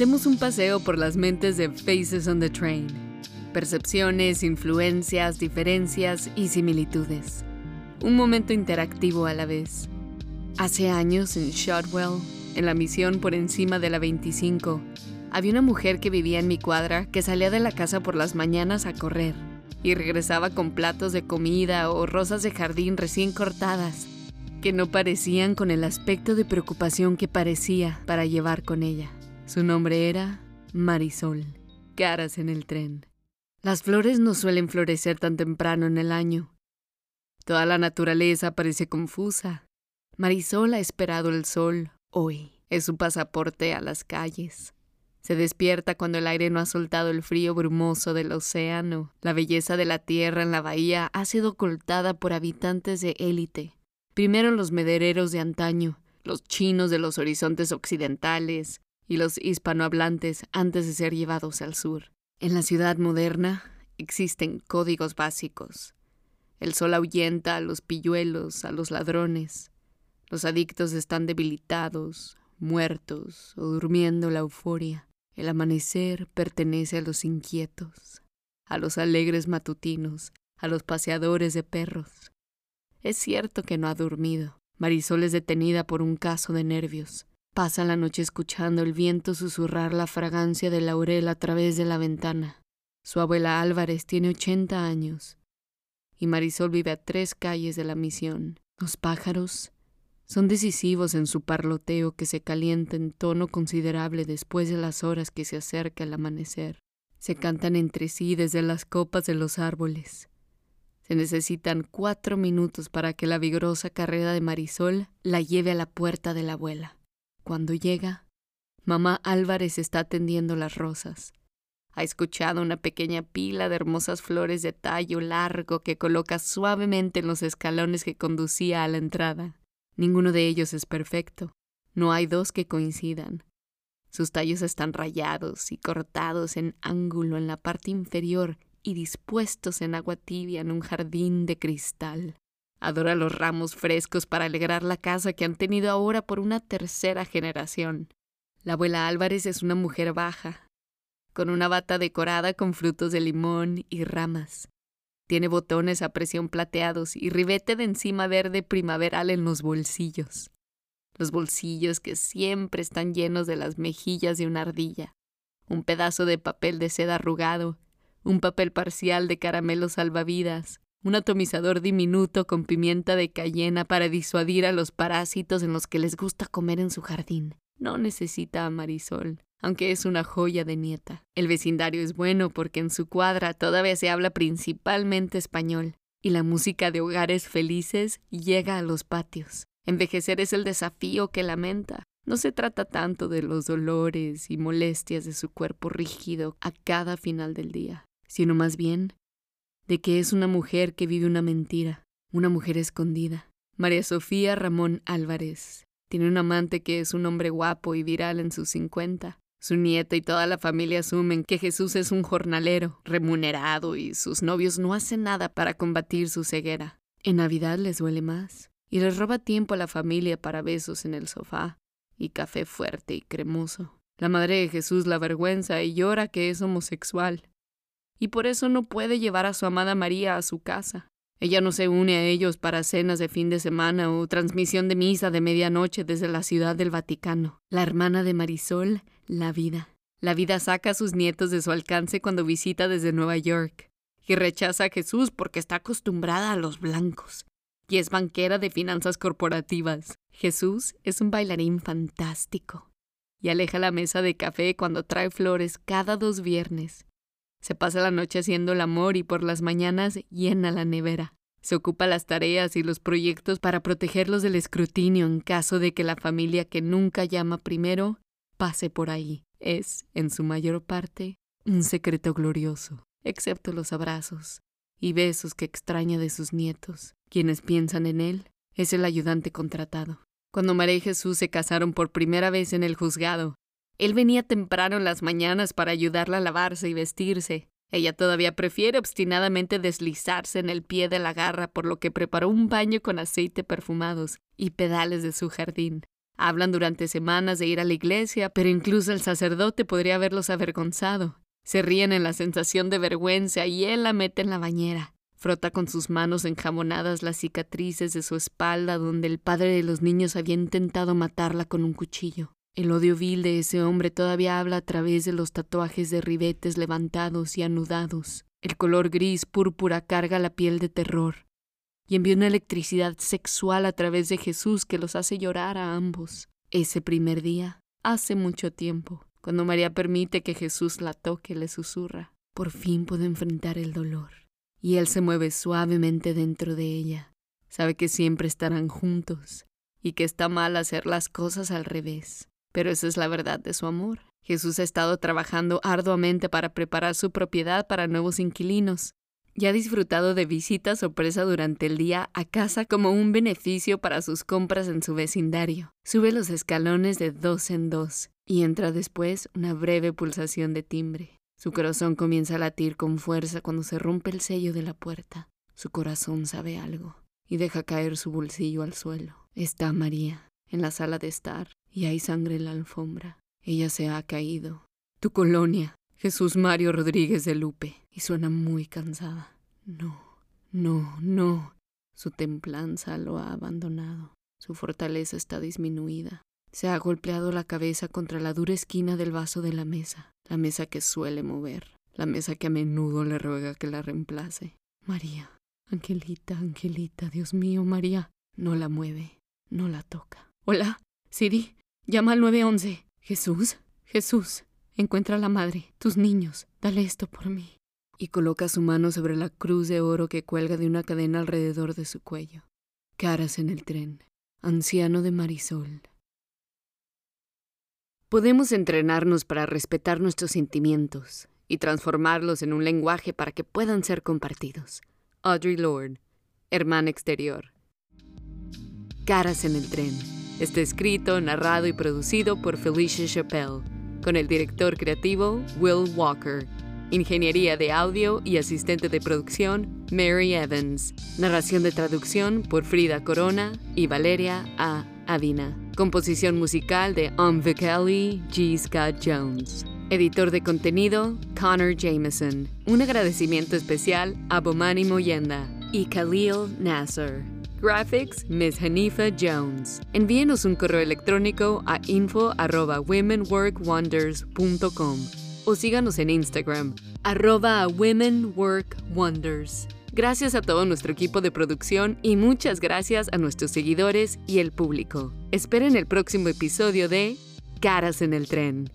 Demos un paseo por las mentes de Faces on the Train. Percepciones, influencias, diferencias y similitudes. Un momento interactivo a la vez. Hace años en Shotwell, en la misión por encima de la 25, había una mujer que vivía en mi cuadra que salía de la casa por las mañanas a correr y regresaba con platos de comida o rosas de jardín recién cortadas, que no parecían con el aspecto de preocupación que parecía para llevar con ella. Su nombre era Marisol. Caras en el tren. Las flores no suelen florecer tan temprano en el año. Toda la naturaleza parece confusa. Marisol ha esperado el sol hoy. Es su pasaporte a las calles. Se despierta cuando el aire no ha soltado el frío brumoso del océano. La belleza de la tierra en la bahía ha sido ocultada por habitantes de élite. Primero los medereros de antaño, los chinos de los horizontes occidentales, y los hispanohablantes antes de ser llevados al sur. En la ciudad moderna existen códigos básicos. El sol ahuyenta a los pilluelos, a los ladrones. Los adictos están debilitados, muertos o durmiendo la euforia. El amanecer pertenece a los inquietos, a los alegres matutinos, a los paseadores de perros. Es cierto que no ha dormido. Marisol es detenida por un caso de nervios. Pasa la noche escuchando el viento susurrar la fragancia del laurel a través de la ventana. Su abuela Álvarez tiene 80 años y Marisol vive a tres calles de la misión. Los pájaros son decisivos en su parloteo que se calienta en tono considerable después de las horas que se acerca el amanecer. Se cantan entre sí desde las copas de los árboles. Se necesitan cuatro minutos para que la vigorosa carrera de Marisol la lleve a la puerta de la abuela. Cuando llega, mamá Álvarez está tendiendo las rosas. Ha escuchado una pequeña pila de hermosas flores de tallo largo que coloca suavemente en los escalones que conducía a la entrada. Ninguno de ellos es perfecto. No hay dos que coincidan. Sus tallos están rayados y cortados en ángulo en la parte inferior y dispuestos en agua tibia en un jardín de cristal. Adora los ramos frescos para alegrar la casa que han tenido ahora por una tercera generación. La abuela Álvarez es una mujer baja, con una bata decorada con frutos de limón y ramas. Tiene botones a presión plateados y ribete de encima verde primaveral en los bolsillos. Los bolsillos que siempre están llenos de las mejillas de una ardilla. Un pedazo de papel de seda arrugado, un papel parcial de caramelos salvavidas, un atomizador diminuto con pimienta de cayena para disuadir a los parásitos en los que les gusta comer en su jardín. No necesita a Marisol, aunque es una joya de nieta. El vecindario es bueno porque en su cuadra todavía se habla principalmente español, y la música de hogares felices llega a los patios. Envejecer es el desafío que lamenta. No se trata tanto de los dolores y molestias de su cuerpo rígido a cada final del día, sino más bien de que es una mujer que vive una mentira, una mujer escondida. María Sofía Ramón Álvarez tiene un amante que es un hombre guapo y viral en sus cincuenta. Su nieta y toda la familia asumen que Jesús es un jornalero, remunerado y sus novios no hacen nada para combatir su ceguera. En Navidad les duele más y les roba tiempo a la familia para besos en el sofá y café fuerte y cremoso. La madre de Jesús la avergüenza y llora que es homosexual y por eso no puede llevar a su amada María a su casa. Ella no se une a ellos para cenas de fin de semana o transmisión de misa de medianoche desde la ciudad del Vaticano. La hermana de Marisol, la vida. La vida saca a sus nietos de su alcance cuando visita desde Nueva York y rechaza a Jesús porque está acostumbrada a los blancos y es banquera de finanzas corporativas. Jesús es un bailarín fantástico y aleja la mesa de café cuando trae flores cada dos viernes se pasa la noche haciendo el amor y por las mañanas llena la nevera. Se ocupa las tareas y los proyectos para protegerlos del escrutinio en caso de que la familia que nunca llama primero pase por ahí. Es, en su mayor parte, un secreto glorioso, excepto los abrazos y besos que extraña de sus nietos. Quienes piensan en él es el ayudante contratado. Cuando María y Jesús se casaron por primera vez en el juzgado, él venía temprano en las mañanas para ayudarla a lavarse y vestirse. Ella todavía prefiere obstinadamente deslizarse en el pie de la garra, por lo que preparó un baño con aceite perfumados y pedales de su jardín. Hablan durante semanas de ir a la iglesia, pero incluso el sacerdote podría haberlos avergonzado. Se ríen en la sensación de vergüenza y él la mete en la bañera. Frota con sus manos enjamonadas las cicatrices de su espalda donde el padre de los niños había intentado matarla con un cuchillo. El odio vil de ese hombre todavía habla a través de los tatuajes de ribetes levantados y anudados. El color gris púrpura carga la piel de terror y envía una electricidad sexual a través de Jesús que los hace llorar a ambos. Ese primer día, hace mucho tiempo, cuando María permite que Jesús la toque, le susurra, por fin puedo enfrentar el dolor. Y él se mueve suavemente dentro de ella. Sabe que siempre estarán juntos y que está mal hacer las cosas al revés. Pero esa es la verdad de su amor. Jesús ha estado trabajando arduamente para preparar su propiedad para nuevos inquilinos, y ha disfrutado de visitas sorpresa durante el día a casa como un beneficio para sus compras en su vecindario. Sube los escalones de dos en dos y entra después una breve pulsación de timbre. Su corazón comienza a latir con fuerza cuando se rompe el sello de la puerta. Su corazón sabe algo y deja caer su bolsillo al suelo. Está María en la sala de estar y hay sangre en la alfombra. Ella se ha caído. Tu colonia, Jesús Mario Rodríguez de Lupe, y suena muy cansada. No, no, no. Su templanza lo ha abandonado. Su fortaleza está disminuida. Se ha golpeado la cabeza contra la dura esquina del vaso de la mesa, la mesa que suele mover, la mesa que a menudo le ruega que la reemplace. María, Angelita, Angelita, Dios mío, María, no la mueve, no la toca. Hola, Siri, llama al 911. Jesús, Jesús, Encuentra a la madre, tus niños, dale esto por mí. Y coloca su mano sobre la cruz de oro que cuelga de una cadena alrededor de su cuello. Caras en el tren. Anciano de Marisol. Podemos entrenarnos para respetar nuestros sentimientos y transformarlos en un lenguaje para que puedan ser compartidos. Audrey Lord, hermana exterior. Caras en el tren. Está escrito, narrado y producido por Felicia Chappelle con el director creativo Will Walker. Ingeniería de audio y asistente de producción Mary Evans. Narración de traducción por Frida Corona y Valeria A. Avina. Composición musical de Um Vicali G. Scott Jones. Editor de contenido Connor Jameson. Un agradecimiento especial a Bomani Moyenda y Khalil Nasser. Graphics, Ms. Hanifa Jones. Envíenos un correo electrónico a info@womenworkwonders.com o síganos en Instagram, arroba womenworkwonders. Gracias a todo nuestro equipo de producción y muchas gracias a nuestros seguidores y el público. Esperen el próximo episodio de Caras en el Tren.